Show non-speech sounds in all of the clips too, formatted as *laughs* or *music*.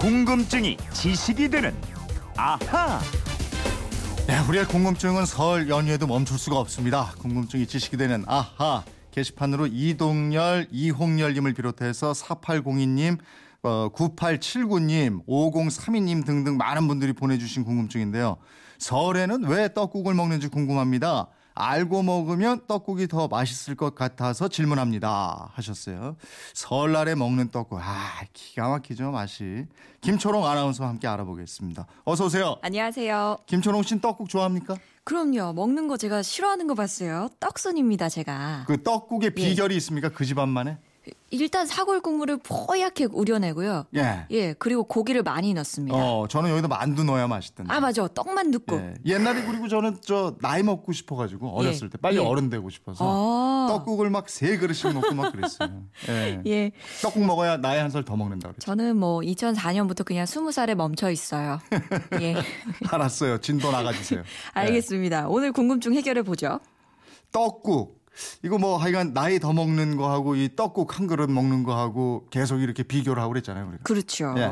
궁금증이 지식이 되는 아하. 네, 우리의 궁금증은 설 연휴에도 멈출 수가 없습니다. 궁금증이 지식이 되는 아하 게시판으로 이동열, 이홍열님을 비롯해서 4802님, 어, 9879님, 5032님 등등 많은 분들이 보내주신 궁금증인데요. 설에는 왜 떡국을 먹는지 궁금합니다. 알고 먹으면 떡국이 더 맛있을 것 같아서 질문합니다. 하셨어요. 설날에 먹는 떡국. 아, 기가 막히죠, 맛이. 김초롱 아나운서와 함께 알아보겠습니다. 어서 오세요. 안녕하세요. 김초롱 씨는 떡국 좋아합니까? 그럼요. 먹는 거 제가 싫어하는 거 봤어요. 떡순입니다, 제가. 그 떡국의 비결이 있습니까? 그 집안만에? 일단 사골 국물을 뽀얗게 우려내고요. 예. 예, 그리고 고기를 많이 넣습니다. 어, 저는 여기다 만두 넣어야 맛있던데. 아, 맞아. 떡만 넣고. 예. 옛날에 그리고 저는 저 나이 먹고 싶어 가지고 어렸을 때 빨리 예. 어른 되고 싶어서 아. 떡국을 막 세 그릇씩 먹고 막 그랬어요. 예. 예. 떡국 먹어야 나이 한 살 더 먹는다 그랬죠. 저는 뭐 2004년부터 그냥 20살에 멈춰 있어요. 예. *laughs* 알았어요. 진도 나가 주세요. 예. *laughs* 알겠습니다. 오늘 궁금증 해결해 보죠. 떡국. 이거 뭐 하여간 나이 더 먹는 거 하고 이 떡국 한 그릇 먹는 거 하고 계속 이렇게 비교를 하고 그랬잖아요. 우리가. 그렇죠. 예.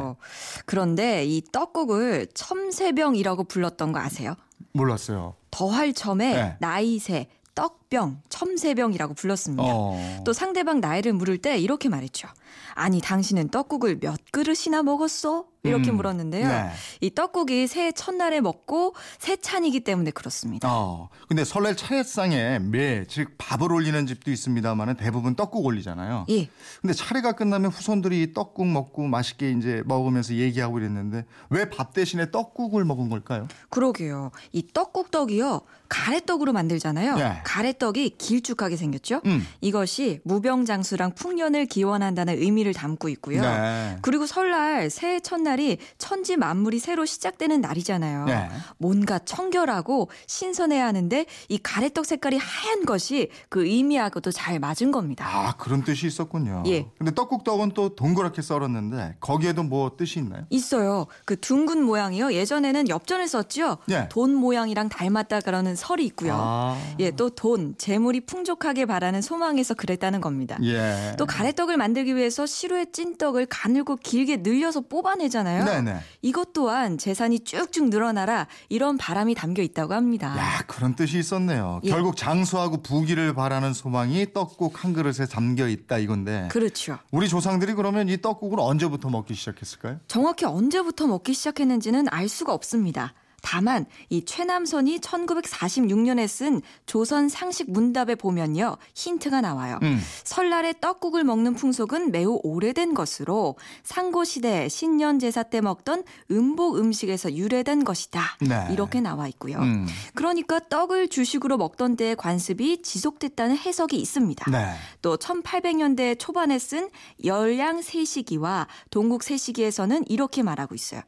그런데 이 떡국을 첨세병이라고 불렀던 거 아세요? 몰랐어요. 더할 첨에 예. 나이새, 떡 병, 첨세병이라고 불렀습니다. 어. 또 상대방 나이를 물을 때 이렇게 말했죠. 아니, 당신은 떡국을 몇 그릇이나 먹었어? 이렇게 음, 물었는데요. 네. 이 떡국이 새해 첫날에 먹고 새찬이기 때문에 그렇습니다. 어. 근데 설날 차례상에 매, 즉 밥을 올리는 집도 있습니다만 대부분 떡국 올리잖아요. 예. 근데 차례가 끝나면 후손들이 이 떡국 먹고 맛있게 이제 먹으면서 얘기하고 이랬는데 왜 밥 대신에 떡국을 먹은 걸까요? 그러게요. 이 떡국 떡이요. 가래떡으로 만들잖아요. 네. 가래 떡이 길쭉하게 생겼죠. 음. 이것이 무병장수랑 풍년을 기원한다는 의미를 담고 있고요. 네. 그리고 설날 새해 첫날이 천지 만물이 새로 시작되는 날이잖아요. 네. 뭔가 청결하고 신선해야 하는데 이 가래떡 색깔이 하얀 것이 그 의미하고도 잘 맞은 겁니다. 아, 그런 뜻이 있었군요. 예. 근데 떡국떡은 또 동그랗게 썰었는데 거기에도 뭐 뜻이 있나요? 있어요. 그 둥근 모양이요. 예전에는 엽전을 썼죠. 예. 돈 모양이랑 닮았다 그러는 설이 있고요. 아. 예, 또 돈, 재물이 풍족하게 바라는 소망에서 그랬다는 겁니다. 예. 또 가래떡을 만들기 위해서 시루에 찐 떡을 가늘고 길게 늘려서 뽑아내잖아요. 네네. 이것 또한 재산이 쭉쭉 늘어나라 이런 바람이 담겨 있다고 합니다. 야, 그런 뜻이 있었네요. 예. 결국 장수하고 부귀를 바라는 소망이 떡국 한 그릇에 담겨 있다 이건데. 그렇죠. 우리 조상들이 그러면 이 떡국을 언제부터 먹기 시작했을까요? 정확히 언제부터 먹기 시작했는지는 알 수가 없습니다. 다만 이 최남선이 1946년에 쓴 조선 상식 문답에 보면요 힌트가 나와요. 음. 설날에 떡국을 먹는 풍속은 매우 오래된 것으로 상고 시대 신년 제사 때 먹던 음복 음식에서 유래된 것이다. 네. 이렇게 나와 있고요. 음. 그러니까 떡을 주식으로 먹던 때의 관습이 지속됐다는 해석이 있습니다. 네. 또 1800년대 초반에 쓴 열량 세시기와 동국 세시기에서는 이렇게 말하고 있어요.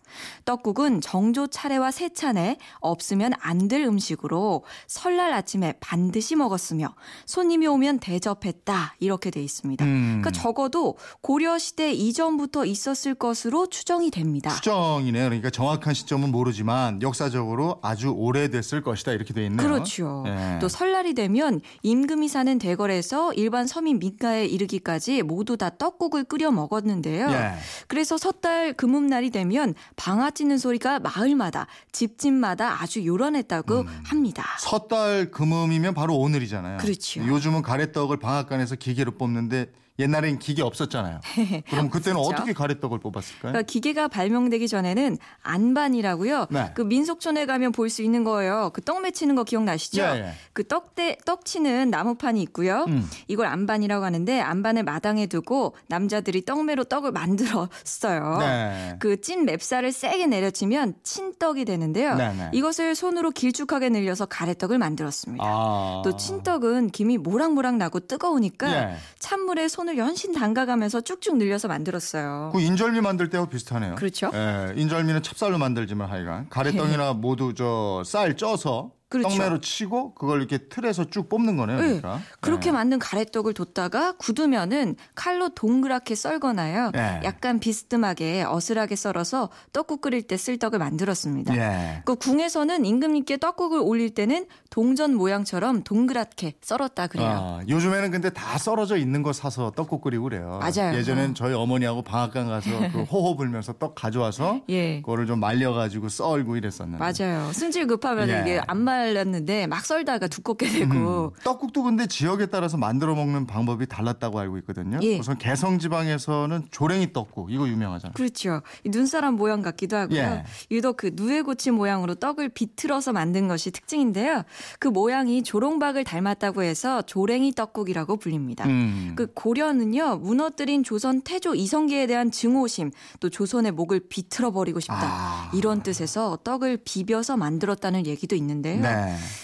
떡국은 정조 차례와 세 찬에 없으면 안 될 음식으로 설날 아침에 반드시 먹었으며 손님이 오면 대접했다 이렇게 돼 있습니다. 음. 그러니까 적어도 고려 시대 이전부터 있었을 것으로 추정이 됩니다. 추정이네요. 그러니까 정확한 시점은 모르지만 역사적으로 아주 오래됐을 것이다 이렇게 돼 있네요. 그렇죠. 예. 또 설날이 되면 임금이 사는 대궐에서 일반 서민 민가에 이르기까지 모두 다 떡국을 끓여 먹었는데요. 예. 그래서 섣달 금음날이 되면 방아 찌는 소리가 마을마다 집 집마다 아주 요란했다고 음. 합니다. 섣달 금음이면 바로 오늘이잖아요. 그렇죠. 요즘은 가래떡을 방앗간에서 기계로 뽑는데 옛날엔 기계 없었잖아요. *laughs* 그럼 그때는. 어떻게 가래떡을 뽑았을까요? 그러니까 기계가 발명되기 전에는 안반이라고요. 네. 그 민속촌에 가면 볼 수 있는 거예요. 그떡 맺히는 거 기억나시죠? 예, 예. 그 떡대 떡 치는 나무판이 있고요. 음. 이걸 안반이라고 하는데 안반을 마당에 두고 남자들이 떡매로 떡을 만들었어요. 네. 그찐 맵쌀을 세게 내려치면 친떡이 되는데요. 네, 네. 이것을 손으로 길쭉하게 늘려서 가래떡을 만들었습니다. 아. 또 친떡은 김이 모락모락 나고 뜨거우니까 예. 찬물에 손을 연신 담가가면서 쭉쭉 늘려서 만들었어요. 그 인절미 만들 때하고 비슷하네요. 그렇죠. 예, 인절미는 찹쌀로 만들지만 하여간 가래떡이나 모두 저 쌀 쪄서 그렇죠. 떡매로 치고 그걸 이렇게 틀에서 쭉 뽑는 거네요. 네. 그러니까. 그렇게 네. 만든 가래떡을 뒀다가 굳으면은 칼로 동그랗게 썰거나요. 네. 약간 비스듬하게 어슬하게 썰어서 떡국 끓일 때 쓸 떡을 만들었습니다. 예. 그 궁에서는 임금님께 떡국을 올릴 때는 동전 모양처럼 동그랗게 썰었다 그래요. 아, 요즘에는 근데 다 썰어져 있는 거 사서 떡국 끓이고 그래요. 맞아요. 예전엔 어. 저희 어머니하고 방앗간 가서 *laughs* 그 호호 불면서 떡 가져와서 예. 그거를 좀 말려가지고 썰고 이랬었는데. 맞아요. 승질 급하면 예. 이게 안말 렸는데 막 썰다가 두껍게 되고. 음, 떡국도 근데 지역에 따라서 만들어 먹는 방법이 달랐다고 알고 있거든요. 예. 우선 개성 지방에서는 조랭이 떡국 이거 유명하잖아요. 그렇죠. 이 눈사람 모양 같기도 하고요. 예. 유독 그 누에고치 모양으로 떡을 비틀어서 만든 것이 특징인데요. 그 모양이 조롱박을 닮았다고 해서 조랭이 떡국이라고 불립니다. 음. 그 고려는요 무너뜨린 조선 태조 이성계에 대한 증오심 또 조선의 목을 비틀어 버리고 싶다 아. 이런 뜻에서 떡을 비벼서 만들었다는 얘기도 있는데요. 네.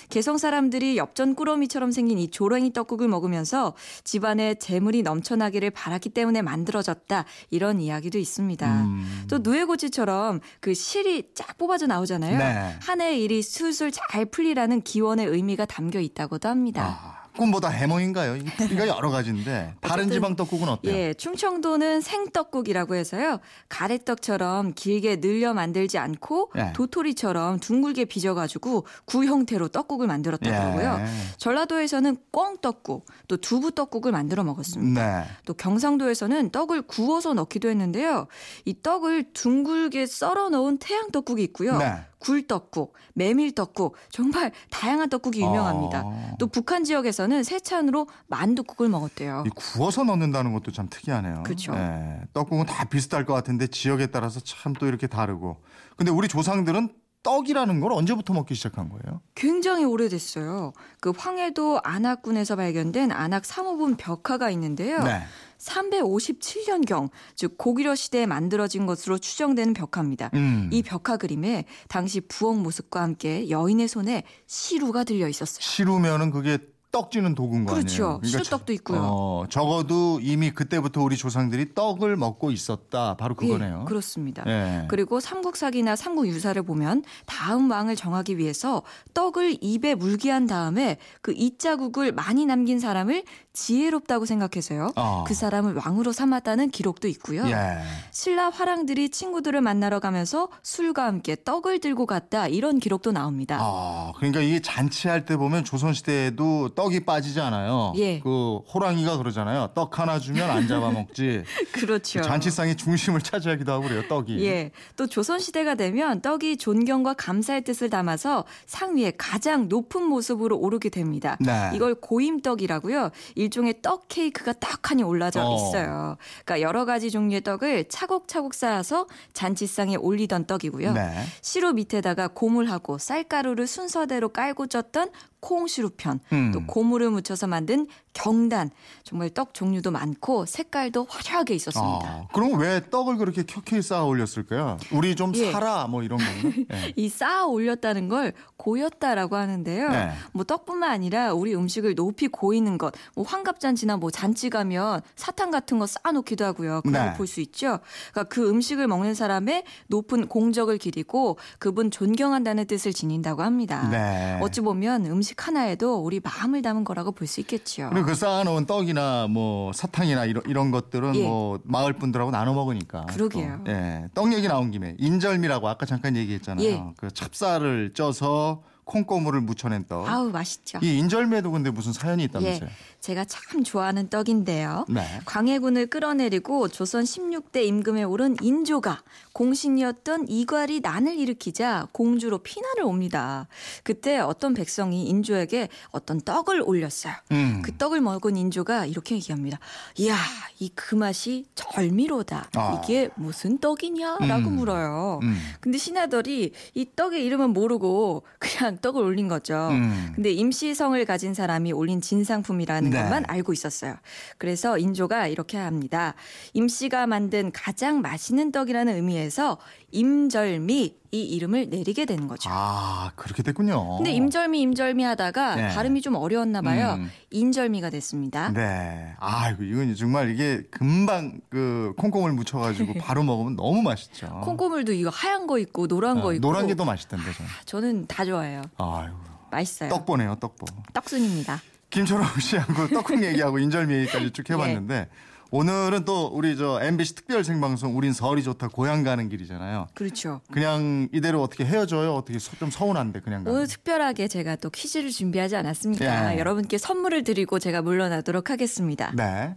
개성 사람들이 엽전 꾸러미처럼 생긴 이 조랭이 떡국을 먹으면서 집안에 재물이 넘쳐나기를 바랐기 때문에 만들어졌다 이런 이야기도 있습니다. 음. 또 누에고치처럼 그 실이 쫙 뽑아져 나오잖아요. 네. 한 해의 일이 술술 잘 풀리라는 기원의 의미가 담겨 있다고도 합니다. 아, 꿈보다 해몽인가요? 풀이가 *laughs* 여러 가지인데 다른 지방 떡국은 어때요? 예, 충청도는 생떡국이라고 해서요. 가래떡처럼 길게 늘려 만들지 않고 예. 도토리처럼 둥글게 빚어가지고 구 형태로 떡국을 만들었다고요. 예. 전라도에서는 꿩떡국, 또 두부떡국을 만들어 먹었습니다. 네. 또 경상도에서는 떡을 구워서 넣기도 했는데요. 이 떡을 둥글게 썰어 넣은 태양떡국이 있고요. 네. 굴떡국, 메밀떡국, 정말 다양한 떡국이 유명합니다. 어. 또 북한 지역에서는 세찬으로 만두국을 먹었대요. 이 구워서 넣는다는 것도 참 특이하네요. 그쵸. 예, 떡국은 다 비슷할 것 같은데 지역에 따라서 참 또 이렇게 다르고. 근데 우리 조상들은 떡이라는 걸 언제부터 먹기 시작한 거예요? 굉장히 오래됐어요. 그 황해도 안악군에서 발견된 안악 사모분 벽화가 있는데요. 네. 357년경, 즉 고구려 시대에 만들어진 것으로 추정되는 벽화입니다. 음. 이 벽화 그림에 당시 부엌 모습과 함께 여인의 손에 시루가 들려 있었어요. 시루면은 그게 떡 찌는 도구인 거 그렇죠. 아니에요? 시루떡도 있고요. 어, 적어도 이미 그때부터 우리 조상들이 떡을 먹고 있었다. 바로 그거네요. 예, 그렇습니다. 예. 그리고 삼국사기나 삼국유사를 보면 다음 왕을 정하기 위해서 떡을 입에 물게 한 다음에 그 이 자국을 많이 남긴 사람을 지혜롭다고 생각해서요. 어. 그 사람을 왕으로 삼았다는 기록도 있고요. 예. 신라 화랑들이 친구들을 만나러 가면서 술과 함께 떡을 들고 갔다 이런 기록도 나옵니다. 아, 그러니까 이게 잔치할 때 보면 조선 시대에도 떡이 빠지지 않아요. 예. 그 호랑이가 그러잖아요. 떡 하나 주면 안 잡아 먹지. *laughs* 그렇죠. 잔치상의 중심을 차지하기도 하고 그래요. 떡이. 예. 또 조선 시대가 되면 떡이 존경과 감사의 뜻을 담아서 상 위에 가장 높은 모습으로 오르게 됩니다. 네. 이걸 고임떡이라고요. 일종의 떡 케이크가 떡하니 올라져 어. 있어요. 그러니까 여러 가지 종류의 떡을 차곡차곡 쌓아서 잔치상에 올리던 떡이고요. 네. 시루 밑에다가 고물하고 쌀가루를 순서대로 깔고 쪘던 콩시루편, 음. 또 고물을 묻혀서 만든 경단, 정말 떡 종류도 많고 색깔도 화려하게 있었습니다. 아, 그럼 왜 떡을 그렇게 켜켜이 쌓아 올렸을까요? 우리 좀 예. 살아 뭐 이런 건가? *laughs* 예. 이 쌓아 올렸다는 걸 고였다라고 하는데요. 네. 뭐 떡뿐만 아니라 우리 음식을 높이 고이는 것, 뭐 환갑잔치나 뭐 잔치 가면 사탕 같은 거 쌓아놓기도 하고요. 그런 네. 거볼수 있죠. 그러니까 그 음식을 먹는 사람의 높은 공적을 기리고 그분 존경한다는 뜻을 지닌다고 합니다. 네. 어찌 보면 음식 하나에도 우리 마음을 담은 거라고 볼 수 있겠죠. 그리고 그 쌓아놓은 떡이나 뭐 사탕이나 이런 이런 것들은 예. 뭐 마을 분들하고 나눠 먹으니까. 그러게요. 또. 예. 떡 얘기 나온 김에 인절미라고 아까 잠깐 얘기했잖아요. 예. 그 찹쌀을 쪄서 콩고물을 묻혀낸 떡. 아우 맛있죠. 이 인절미에도 근데 무슨 사연이 예, 있다면서요? 제가 참 좋아하는 떡인데요. 네. 광해군을 끌어내리고 조선 16대 임금에 오른 인조가 공신이었던 이괄이 난을 일으키자 공주로 피난을 옵니다. 그때 어떤 백성이 인조에게 어떤 떡을 올렸어요. 음. 그 떡을 먹은 인조가 이렇게 얘기합니다. 이야, 이 그 맛이 절미로다. 아. 이게 무슨 떡이냐라고 음. 물어요. 음. 근데 신하들이 이 떡의 이름은 모르고 그냥 떡을 올린 거죠. 음. 근데 임시성을 가진 사람이 올린 진상품이라는 네. 것만 알고 있었어요. 그래서 인조가 이렇게 합니다. 임씨가 만든 가장 맛있는 떡이라는 의미에서 임절미 이 이름을 내리게 되는 거죠. 아 그렇게 됐군요. 근데 임절미 임절미 하다가 네. 발음이 좀 어려웠나 봐요. 음. 인절미가 됐습니다. 네. 아 이건 정말 이게 금방 그 콩콩을 묻혀가지고 *laughs* 바로 먹으면 너무 맛있죠. 콩고물도 이거 하얀 거 있고 노란 거 어, 있고 노란 게 더 맛있던데 저는. 저는 다 좋아해요. 아유 맛있어요. 떡보네요, 떡보. 떡순입니다. 김철호 씨하고 떡국 얘기하고 *laughs* 인절미 얘기까지 쭉 해봤는데 오늘은 또 우리 저 MBC 특별 생방송 우린 설이 좋다 고향 가는 길이잖아요. 그렇죠. 그냥 이대로 어떻게 헤어져요? 어떻게 서- 좀 서운한데 그냥 가는. 오늘 특별하게 제가 또 퀴즈를 준비하지 않았습니까? 예. 여러분께 선물을 드리고 제가 물러나도록 하겠습니다. 네.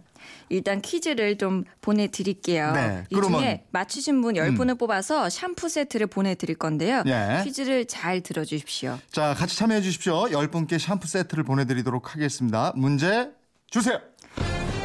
일단 퀴즈를 좀 보내드릴게요. 네, 이 그러면- 음. 중에 맞추신 분 10분을 뽑아서 샴푸 세트를 보내드릴 건데요. 예. 퀴즈를 잘 들어주십시오. 자, 같이 참여해 주십시오. 10분께 샴푸 세트를 보내드리도록 하겠습니다. 문제 주세요.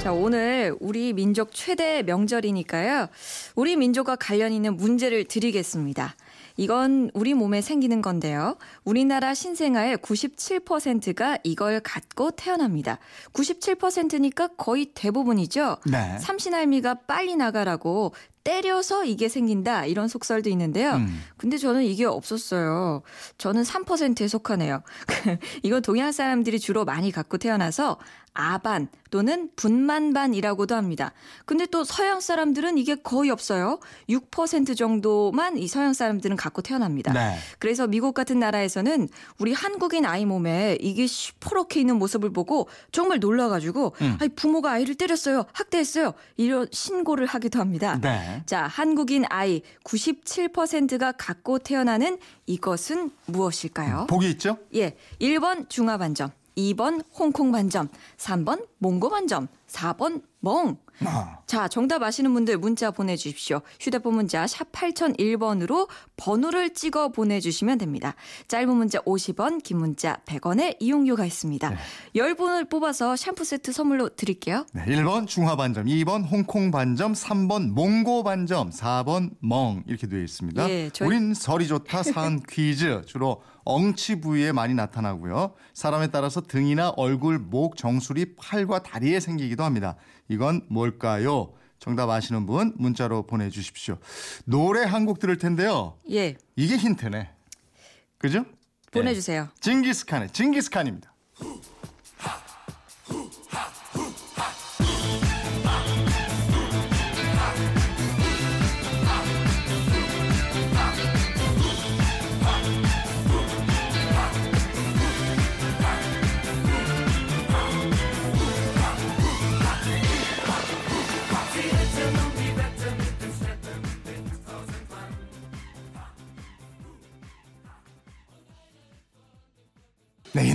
자, 오늘 우리 민족 최대 명절이니까요. 우리 민족과 관련 있는 문제를 드리겠습니다. 이건 우리 몸에 생기는 건데요. 우리나라 신생아의 97%가 이걸 갖고 태어납니다. 97%니까 거의 대부분이죠. 네. 삼신할미가 빨리 나가라고 때려서 이게 생긴다 이런 속설도 있는데요. 음. 근데 저는 이게 없었어요. 저는 3%에 속하네요. *laughs* 이건 동양 사람들이 주로 많이 갖고 태어나서 아반 또는 분만반이라고도 합니다. 근데 또 서양 사람들은 이게 거의 없어요. 6% 정도만 이 서양 사람들은 갖고 태어납니다. 네. 그래서 미국 같은 나라에서는 우리 한국인 아이 몸에 이게 시퍼렇게 있는 모습을 보고 정말 놀라가지고 음. 아니 부모가 아이를 때렸어요, 학대했어요 이런 신고를 하기도 합니다. 네. 자, 한국인 아이 97%가 갖고 태어나는 이것은 무엇일까요? 보기 있죠? 예. 1번 중화반점, 2번 홍콩 반점, 3번 몽고 반점, 4번 멍. 아. 자, 정답 아시는 분들 문자 보내주십시오. 휴대폰 문자 샵 8001번으로 번호를 찍어 보내주시면 됩니다. 짧은 문자 50원, 긴 문자 100원의 이용료가 있습니다. 네. 10분을 뽑아서 샴푸 세트 선물로 드릴게요. 네, 1번 중화 반점, 2번 홍콩 반점, 3번 몽고 반점, 4번 멍 이렇게 되어 있습니다. 예, 저희- 우린 설이 좋다 사은 *laughs* 퀴즈 주로 엉치 부위에 많이 나타나고요. 사람에 따라서 등이나 얼굴, 목, 정수리, 팔과 다리에 생기기도 합니다. 이건 뭘까요? 정답 아시는 분 문자로 보내주십시오. 노래 한 곡 들을 텐데요. 예. 이게 힌트네. 그죠? 보내주세요. 네. 징기스칸의 징기스칸입니다.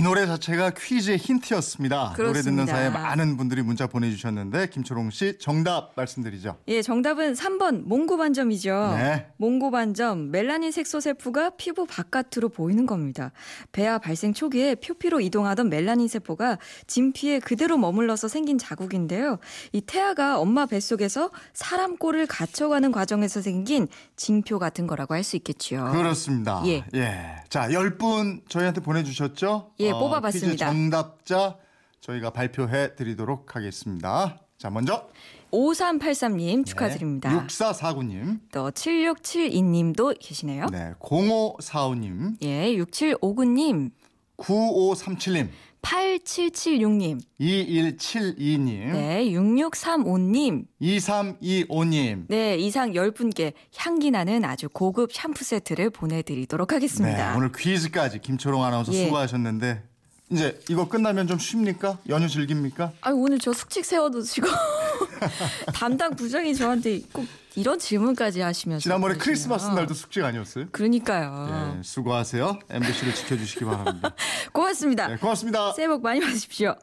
이 노래 자체가 퀴즈의 힌트였습니다. 노래 듣는 그렇습니다. 사이에 많은 분들이 문자 보내주셨는데 김초롱 씨 정답 말씀드리죠. 예, 정답은 3번 몽고 반점이죠. 네. 몽고 반점 멜라닌 색소 세포가 피부 바깥으로 보이는 겁니다. 배아 발생 초기에 표피로 이동하던 멜라닌 세포가 진피에 그대로 머물러서 생긴 자국인데요. 이 태아가 엄마 뱃속에서 사람 꼴을 갖춰가는 과정에서 생긴 징표 같은 거라고 할 수 있겠지요. 그렇습니다. 예. 자, 10분 저희한테 보내주셨죠? 어, 예, 뽑아봤습니다. 퀴즈 정답자 저희가 발표해 드리도록 하겠습니다. 자, 먼저 5383님 축하드립니다. 네, 6449님, 또 7672님도 계시네요. 네, 0545님, 예, 6759님, 9537님, 8776님, 2172님, 네, 6635님, 2325님. 네, 이상 10분께 향기 나는 아주 고급 샴푸 세트를 보내드리도록 하겠습니다. 네, 오늘 퀴즈까지 김초롱 아나운서 예. 수고하셨는데 이제 이거 끝나면 좀 쉽니까? 연휴 즐깁니까? 아유, 오늘 저 숙직 세워두시고 *laughs* 담당 부장이 저한테 꼭 이런 질문까지 하시면서 지난번에 그러시네요. 크리스마스 날도 숙제 아니었어요? 그러니까요. 네, 수고하세요. MBC를 지켜주시기 바랍니다. *laughs* 고맙습니다. 네, 고맙습니다. 새해 복 많이 받으십시오.